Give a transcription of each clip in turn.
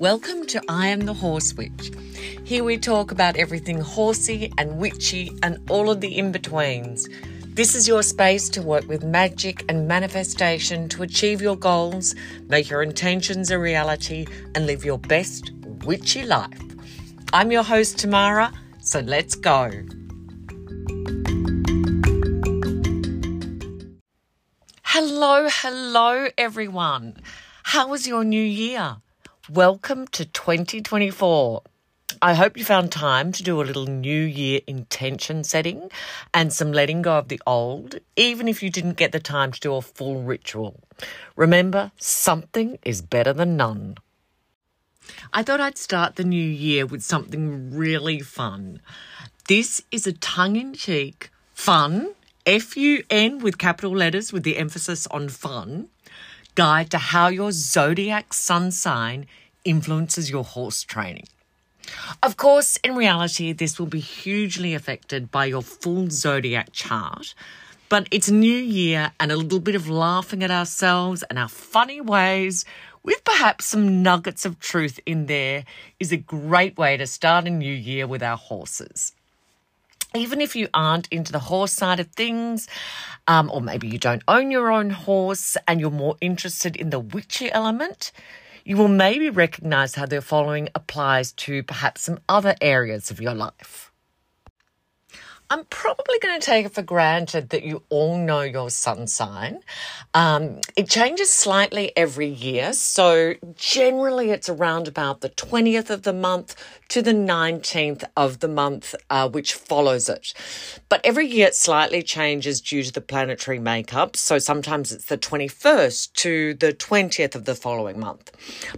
Welcome to I Am the Horse Witch. Here we talk about everything horsey and witchy and all of the in betweens. This is your space to work with magic and manifestation to achieve your goals, make your intentions a reality, and live your best witchy life. I'm your host, Tamara, so let's go. Hello, hello, everyone. How was your new year? Welcome to 2024. I hope you found time to do a little New Year intention setting and some letting go of the old, even if you didn't get the time to do a full ritual. Remember, something is better than none. I thought I'd start the new year with something really fun. This is a tongue in cheek, fun, F U N with capital letters with the emphasis on fun guide to how your zodiac sun sign influences your horse training. Of course, in reality, this will be hugely affected by your full zodiac chart, but it's new year and a little bit of laughing at ourselves and our funny ways, with perhaps some nuggets of truth in there, is a great way to start a new year with our horses even if you aren't into the horse side of things, um, or maybe you don't own your own horse and you're more interested in the witchy element, you will maybe recognize how the following applies to perhaps some other areas of your life. I'm probably going to take it for granted that you all know your sun sign. Um, it changes slightly every year. So generally, it's around about the 20th of the month to the 19th of the month, uh, which follows it. But every year it slightly changes due to the planetary makeup. So sometimes it's the 21st to the 20th of the following month.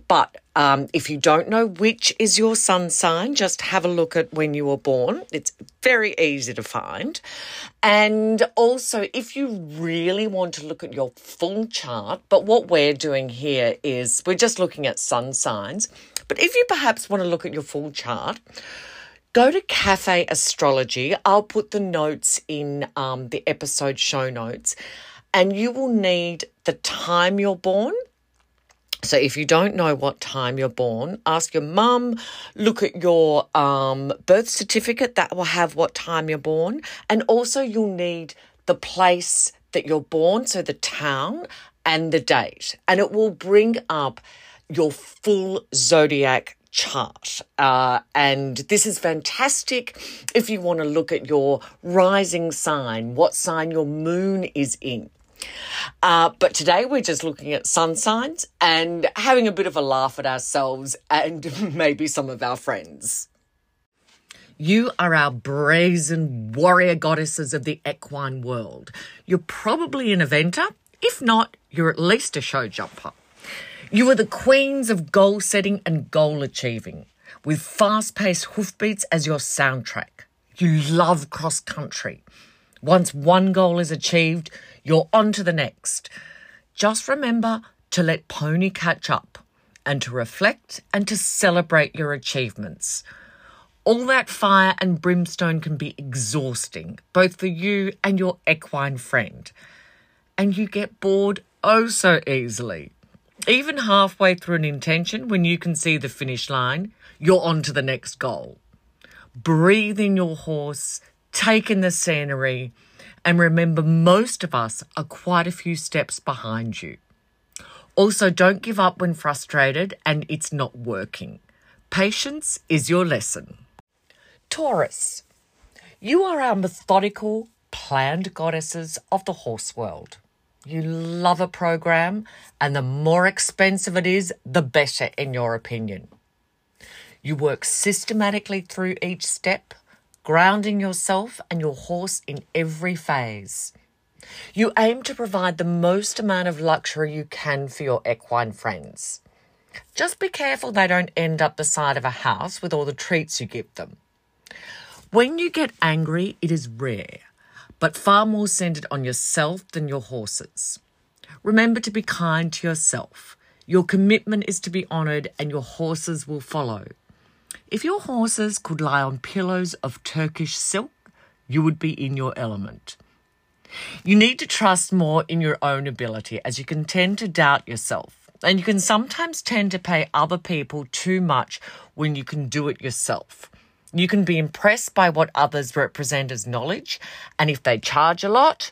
But um, if you don't know which is your sun sign, just have a look at when you were born. It's very easy to find. And also, if you really want to look at your full chart, but what we're doing here is we're just looking at sun signs. But if you perhaps want to look at your full chart, go to Cafe Astrology. I'll put the notes in um, the episode show notes, and you will need the time you're born so if you don't know what time you're born, ask your mum, look at your um, birth certificate that will have what time you're born. And also you'll need the place that you're born, so the town and the date. And it will bring up your full zodiac chart. Uh, and this is fantastic if you want to look at your rising sign, what sign your moon is in. Uh, but today we're just looking at sun signs and having a bit of a laugh at ourselves and maybe some of our friends. You are our brazen warrior goddesses of the equine world. You're probably an eventer. If not, you're at least a show jumper. You are the queens of goal setting and goal achieving, with fast paced hoofbeats as your soundtrack. You love cross country. Once one goal is achieved, you're on to the next. Just remember to let Pony catch up and to reflect and to celebrate your achievements. All that fire and brimstone can be exhausting, both for you and your equine friend. And you get bored oh so easily. Even halfway through an intention, when you can see the finish line, you're on to the next goal. Breathe in your horse, take in the scenery, and remember, most of us are quite a few steps behind you. Also, don't give up when frustrated and it's not working. Patience is your lesson. Taurus, you are our methodical, planned goddesses of the horse world. You love a program, and the more expensive it is, the better, in your opinion. You work systematically through each step grounding yourself and your horse in every phase. You aim to provide the most amount of luxury you can for your equine friends. Just be careful they don't end up beside of a house with all the treats you give them. When you get angry, it is rare, but far more centered on yourself than your horses. Remember to be kind to yourself. Your commitment is to be honoured, and your horses will follow. If your horses could lie on pillows of Turkish silk, you would be in your element. You need to trust more in your own ability as you can tend to doubt yourself. And you can sometimes tend to pay other people too much when you can do it yourself. You can be impressed by what others represent as knowledge, and if they charge a lot,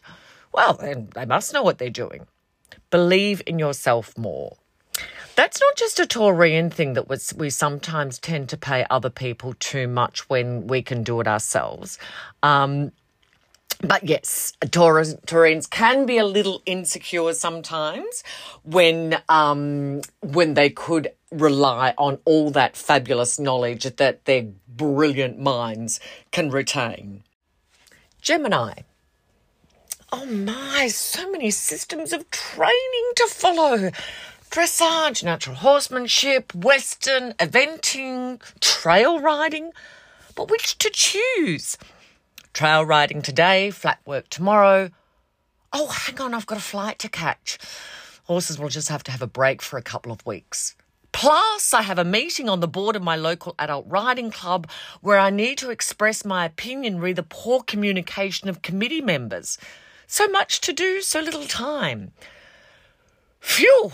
well, then they must know what they're doing. Believe in yourself more. That's not just a Taurian thing that we sometimes tend to pay other people too much when we can do it ourselves. Um, but yes, Taurines can be a little insecure sometimes when um, when they could rely on all that fabulous knowledge that their brilliant minds can retain. Gemini. Oh my, so many systems of training to follow dressage, natural horsemanship, western, eventing, trail riding. But which to choose? Trail riding today, flat work tomorrow. Oh, hang on, I've got a flight to catch. Horses will just have to have a break for a couple of weeks. Plus, I have a meeting on the board of my local adult riding club where I need to express my opinion re the poor communication of committee members. So much to do, so little time. Phew!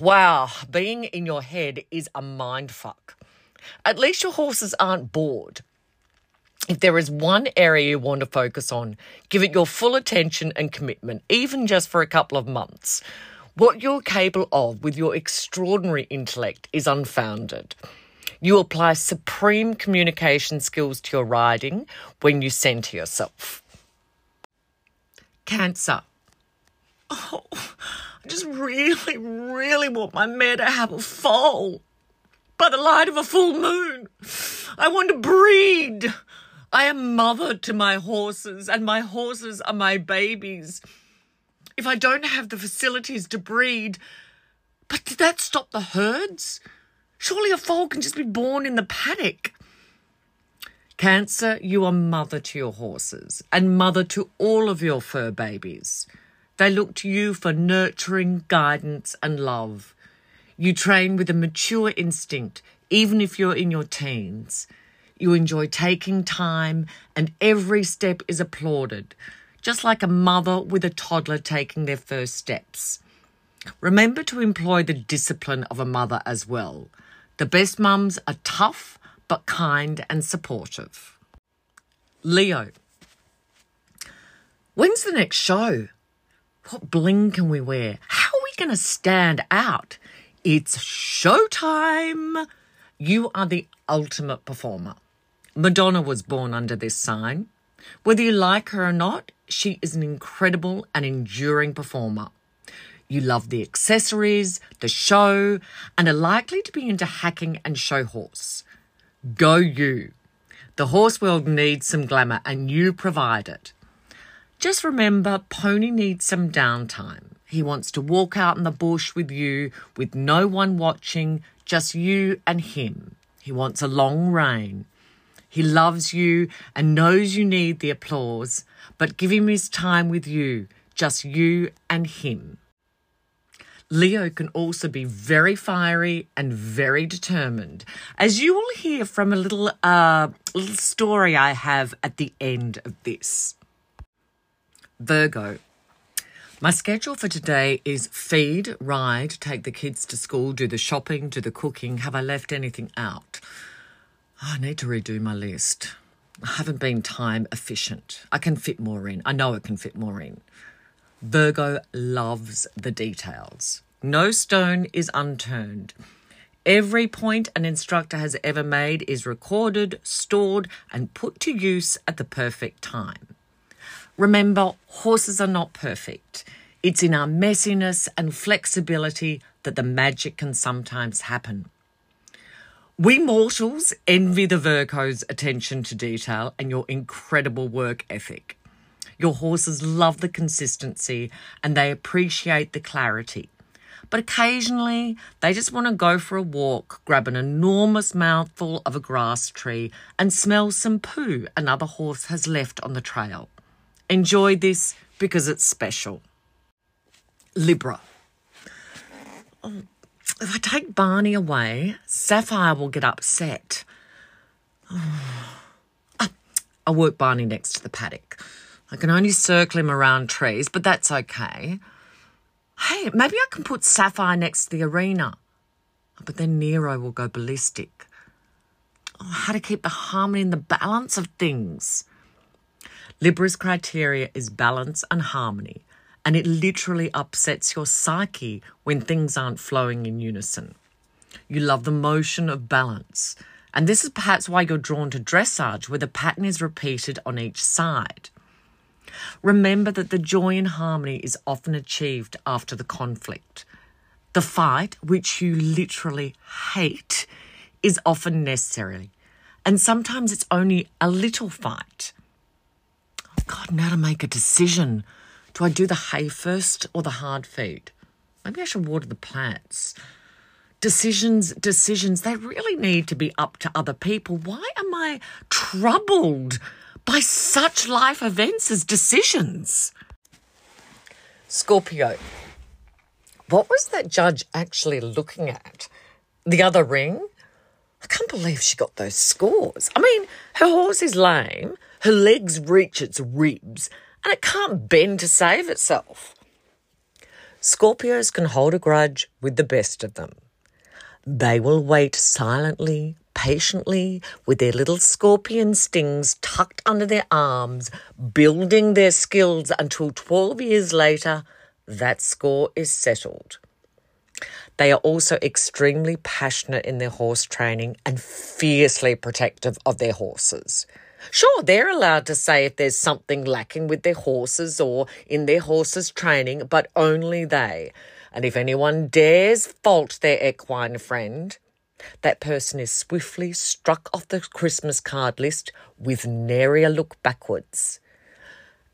Wow, being in your head is a mind fuck. At least your horses aren't bored. If there is one area you want to focus on, give it your full attention and commitment, even just for a couple of months. What you're capable of with your extraordinary intellect is unfounded. You apply supreme communication skills to your riding when you centre yourself. Cancer. Oh, I just really, really want my mare to have a foal by the light of a full moon. I want to breed. I am mother to my horses, and my horses are my babies. If I don't have the facilities to breed, but did that stop the herds? Surely a foal can just be born in the paddock. Cancer, you are mother to your horses and mother to all of your fur babies. They look to you for nurturing, guidance, and love. You train with a mature instinct, even if you're in your teens. You enjoy taking time, and every step is applauded, just like a mother with a toddler taking their first steps. Remember to employ the discipline of a mother as well. The best mums are tough, but kind and supportive. Leo. When's the next show? What bling can we wear? How are we going to stand out? It's showtime. You are the ultimate performer. Madonna was born under this sign. Whether you like her or not, she is an incredible and enduring performer. You love the accessories, the show, and are likely to be into hacking and show horse. Go you. The horse world needs some glamour and you provide it. Just remember, Pony needs some downtime. He wants to walk out in the bush with you, with no one watching, just you and him. He wants a long rein. He loves you and knows you need the applause, but give him his time with you, just you and him. Leo can also be very fiery and very determined, as you will hear from a little uh, little story I have at the end of this. Virgo. My schedule for today is feed, ride, take the kids to school, do the shopping, do the cooking. Have I left anything out? Oh, I need to redo my list. I haven't been time efficient. I can fit more in. I know I can fit more in. Virgo loves the details. No stone is unturned. Every point an instructor has ever made is recorded, stored, and put to use at the perfect time. Remember, horses are not perfect. It's in our messiness and flexibility that the magic can sometimes happen. We mortals envy the Virgo's attention to detail and your incredible work ethic. Your horses love the consistency and they appreciate the clarity. But occasionally, they just want to go for a walk, grab an enormous mouthful of a grass tree, and smell some poo another horse has left on the trail. Enjoy this because it's special. Libra. Oh, if I take Barney away, Sapphire will get upset. Oh. Ah, I'll work Barney next to the paddock. I can only circle him around trees, but that's okay. Hey, maybe I can put Sapphire next to the arena. But then Nero will go ballistic. Oh, how to keep the harmony and the balance of things. Libra's criteria is balance and harmony, and it literally upsets your psyche when things aren't flowing in unison. You love the motion of balance, and this is perhaps why you're drawn to dressage, where the pattern is repeated on each side. Remember that the joy and harmony is often achieved after the conflict. The fight, which you literally hate, is often necessary. And sometimes it's only a little fight. God, now to make a decision. Do I do the hay first or the hard feed? Maybe I should water the plants. Decisions, decisions, they really need to be up to other people. Why am I troubled by such life events as decisions? Scorpio. What was that judge actually looking at? The other ring? I can't believe she got those scores. I mean, her horse is lame, her legs reach its ribs, and it can't bend to save itself. Scorpios can hold a grudge with the best of them. They will wait silently, patiently, with their little scorpion stings tucked under their arms, building their skills until 12 years later, that score is settled. They are also extremely passionate in their horse training and fiercely protective of their horses. Sure, they're allowed to say if there's something lacking with their horses or in their horses' training, but only they. And if anyone dares fault their equine friend, that person is swiftly struck off the Christmas card list with nary a look backwards.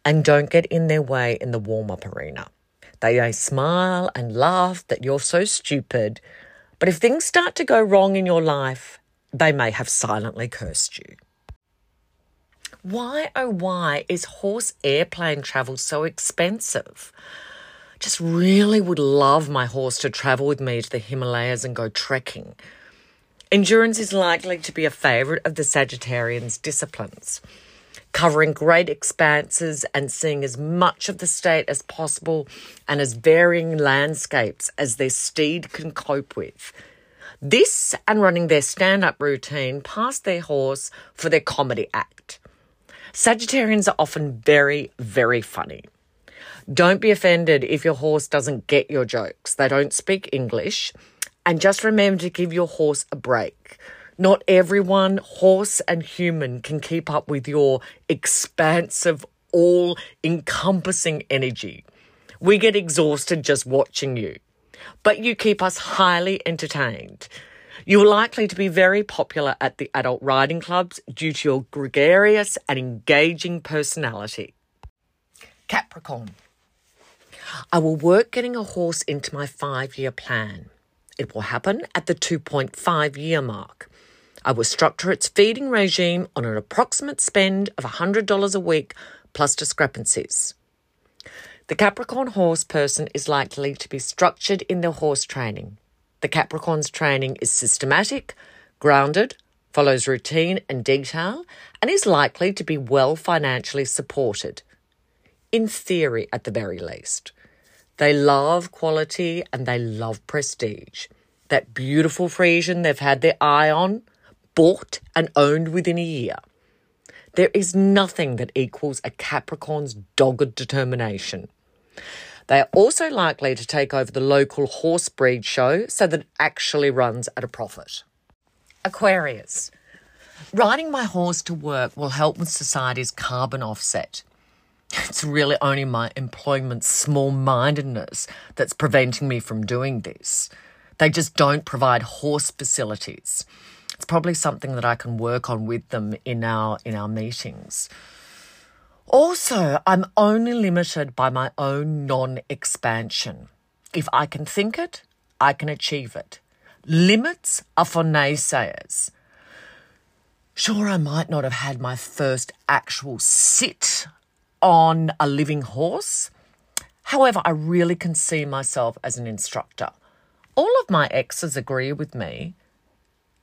And don't get in their way in the warm up arena. They may smile and laugh that you're so stupid, but if things start to go wrong in your life, they may have silently cursed you. Why, oh, why is horse airplane travel so expensive? Just really would love my horse to travel with me to the Himalayas and go trekking. Endurance is likely to be a favourite of the Sagittarian's disciplines covering great expanses and seeing as much of the state as possible and as varying landscapes as their steed can cope with. This and running their stand up routine past their horse for their comedy act. Sagittarians are often very, very funny. Don't be offended if your horse doesn't get your jokes. They don't speak English. And just remember to give your horse a break. Not everyone, horse and human, can keep up with your expansive, all encompassing energy. We get exhausted just watching you, but you keep us highly entertained. You are likely to be very popular at the adult riding clubs due to your gregarious and engaging personality. Capricorn. I will work getting a horse into my five year plan. It will happen at the 2.5 year mark. I will structure its feeding regime on an approximate spend of $100 a week plus discrepancies. The Capricorn horse person is likely to be structured in their horse training. The Capricorn's training is systematic, grounded, follows routine and detail, and is likely to be well financially supported. In theory, at the very least. They love quality and they love prestige. That beautiful Friesian they've had their eye on bought and owned within a year. There is nothing that equals a Capricorn's dogged determination. They are also likely to take over the local horse breed show so that it actually runs at a profit. Aquarius. Riding my horse to work will help with society's carbon offset. It's really only my employment's small mindedness that's preventing me from doing this. They just don't provide horse facilities it's probably something that I can work on with them in our in our meetings. Also, I'm only limited by my own non-expansion. If I can think it, I can achieve it. Limits are for naysayers. Sure, I might not have had my first actual sit on a living horse. However, I really can see myself as an instructor. All of my exes agree with me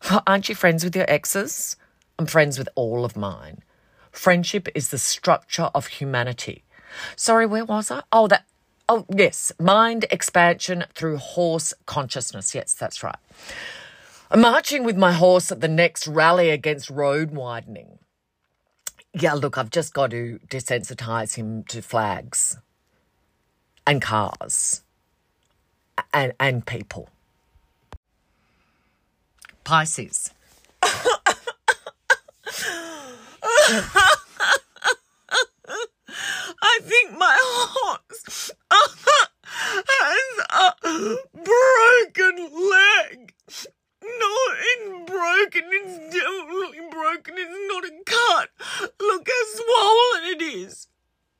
Aren't you friends with your exes? I'm friends with all of mine. Friendship is the structure of humanity. Sorry, where was I? Oh, that Oh, yes, mind expansion through horse consciousness. Yes, that's right. I'm marching with my horse at the next rally against road widening. Yeah, look, I've just got to desensitize him to flags and cars and, and people. Pisces. I think my horse has a broken leg. Not in broken, it's definitely broken. It's not a cut. Look how swollen it is.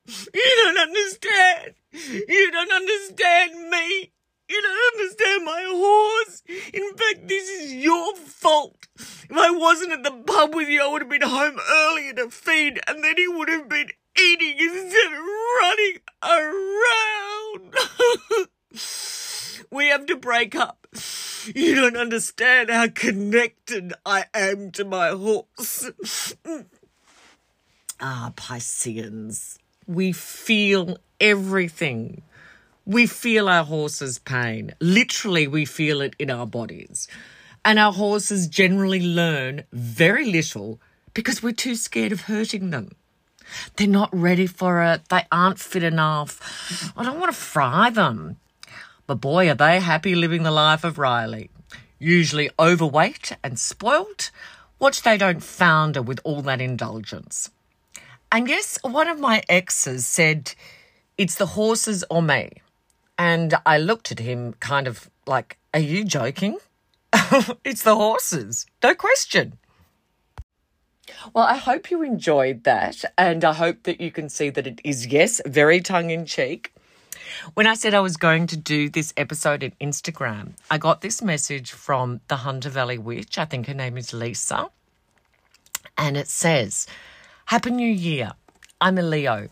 You don't understand. You don't understand me. You don't understand my horse. In fact, this is your fault. If I wasn't at the pub with you, I would have been home earlier to feed, and then he would have been eating instead of running around. we have to break up. You don't understand how connected I am to my horse. ah, Pisceans. We feel everything. We feel our horse's pain. Literally, we feel it in our bodies. And our horses generally learn very little because we're too scared of hurting them. They're not ready for it. They aren't fit enough. I don't want to fry them. But boy, are they happy living the life of Riley. Usually overweight and spoilt. Watch they don't founder with all that indulgence. And yes, one of my exes said, It's the horses or me. And I looked at him kind of like, Are you joking? it's the horses. No question. Well, I hope you enjoyed that. And I hope that you can see that it is, yes, very tongue in cheek. When I said I was going to do this episode in Instagram, I got this message from the Hunter Valley Witch. I think her name is Lisa. And it says, Happy New Year. I'm a Leo.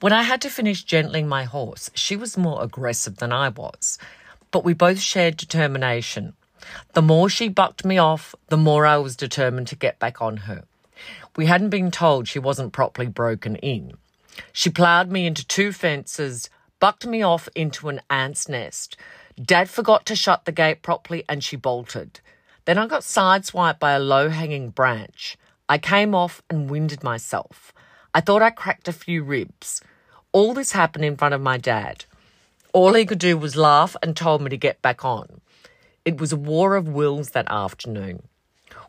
When I had to finish gentling my horse, she was more aggressive than I was, but we both shared determination. The more she bucked me off, the more I was determined to get back on her. We hadn't been told she wasn't properly broken in. She ploughed me into two fences, bucked me off into an ant's nest. Dad forgot to shut the gate properly and she bolted. Then I got sideswiped by a low hanging branch. I came off and winded myself. I thought I cracked a few ribs. All this happened in front of my dad. All he could do was laugh and told me to get back on. It was a war of wills that afternoon.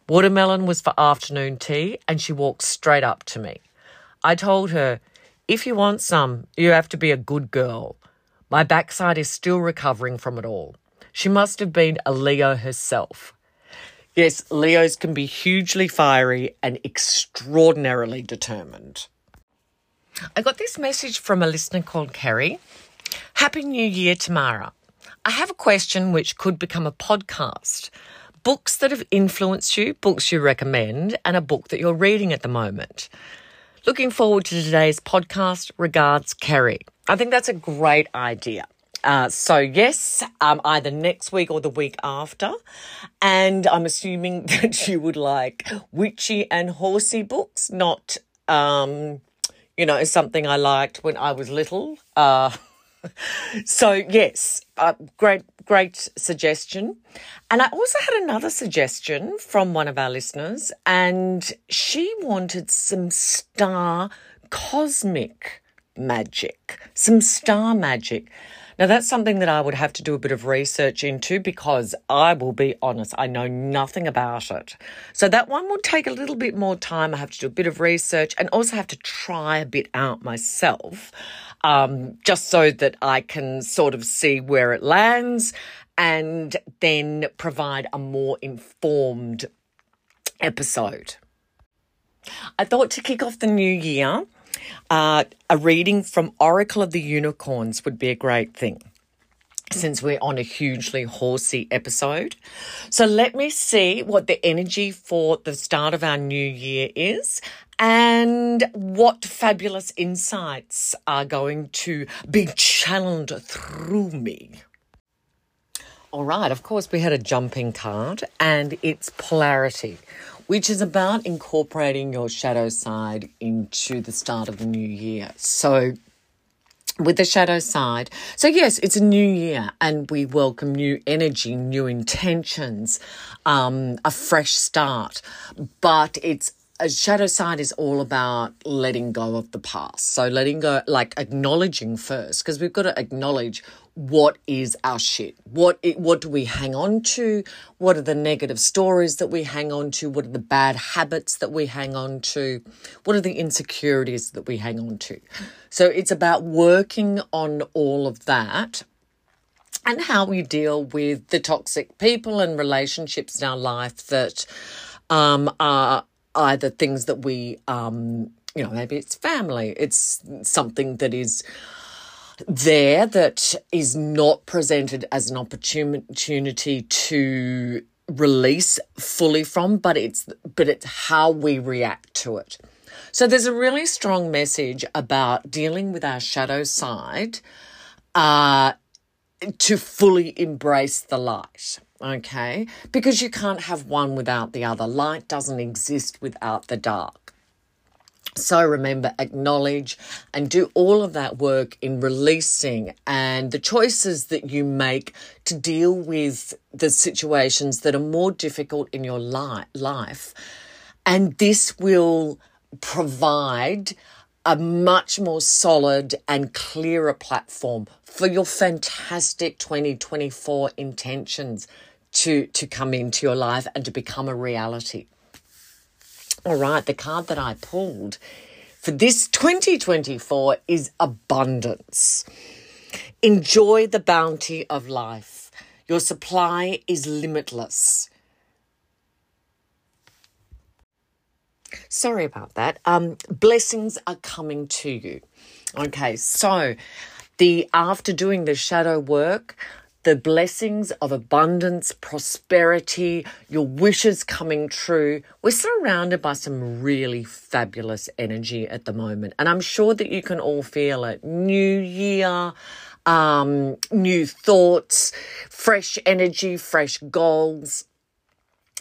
Watermelon was for afternoon tea, and she walked straight up to me. I told her, If you want some, you have to be a good girl. My backside is still recovering from it all. She must have been a Leo herself. Yes, Leos can be hugely fiery and extraordinarily determined. I got this message from a listener called Kerry. Happy New Year, Tamara. I have a question which could become a podcast. Books that have influenced you, books you recommend, and a book that you're reading at the moment. Looking forward to today's podcast. Regards, Kerry. I think that's a great idea. Uh, so yes, um, either next week or the week after, and I'm assuming that you would like witchy and horsey books, not um, you know something I liked when I was little. Uh, so yes, uh, great, great suggestion. And I also had another suggestion from one of our listeners, and she wanted some star cosmic magic, some star magic. Now, that's something that I would have to do a bit of research into because I will be honest, I know nothing about it. So, that one will take a little bit more time. I have to do a bit of research and also have to try a bit out myself um, just so that I can sort of see where it lands and then provide a more informed episode. I thought to kick off the new year, uh, a reading from Oracle of the Unicorns would be a great thing since we're on a hugely horsey episode. So let me see what the energy for the start of our new year is and what fabulous insights are going to be channeled through me. All right, of course, we had a jumping card and it's polarity, which is about incorporating your shadow side into the start of the new year. So, with the shadow side. So, yes, it's a new year and we welcome new energy, new intentions, um, a fresh start. But it's a shadow side is all about letting go of the past. So, letting go, like acknowledging first, because we've got to acknowledge what is our shit? What it, what do we hang on to? What are the negative stories that we hang on to? What are the bad habits that we hang on to? What are the insecurities that we hang on to? So it's about working on all of that and how we deal with the toxic people and relationships in our life that um, are either things that we um, you know maybe it's family it's something that is there that is not presented as an opportunity to release fully from but it's but it's how we react to it. So there's a really strong message about dealing with our shadow side uh to fully embrace the light okay? Because you can't have one without the other. Light doesn't exist without the dark. So remember, acknowledge and do all of that work in releasing and the choices that you make to deal with the situations that are more difficult in your life. And this will provide a much more solid and clearer platform for your fantastic 2024 intentions to, to come into your life and to become a reality. All right, the card that I pulled for this 2024 is abundance. Enjoy the bounty of life. Your supply is limitless. Sorry about that. Um, blessings are coming to you. Okay, so the after doing the shadow work, the blessings of abundance, prosperity, your wishes coming true. We're surrounded by some really fabulous energy at the moment. And I'm sure that you can all feel it. New year, um, new thoughts, fresh energy, fresh goals.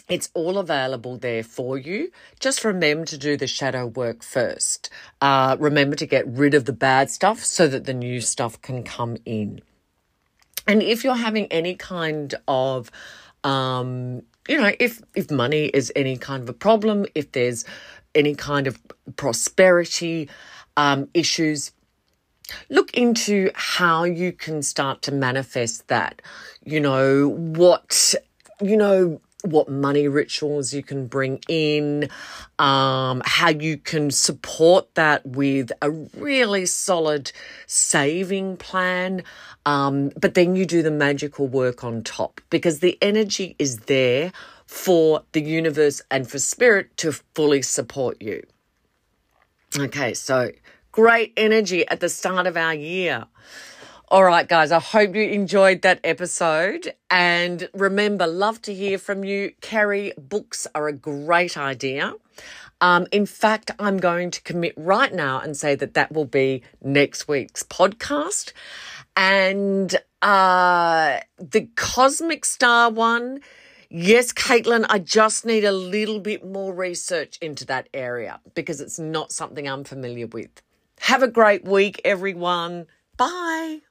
It's all available there for you. Just remember to do the shadow work first. Uh, remember to get rid of the bad stuff so that the new stuff can come in. And if you're having any kind of, um, you know, if if money is any kind of a problem, if there's any kind of prosperity um, issues, look into how you can start to manifest that. You know what you know what money rituals you can bring in, um, how you can support that with a really solid saving plan. Um, but then you do the magical work on top because the energy is there for the universe and for spirit to fully support you. Okay, so great energy at the start of our year. All right, guys, I hope you enjoyed that episode. And remember, love to hear from you. Kerry, books are a great idea. Um, in fact, I'm going to commit right now and say that that will be next week's podcast. And uh, the Cosmic Star one, yes, Caitlin, I just need a little bit more research into that area because it's not something I'm familiar with. Have a great week, everyone. Bye.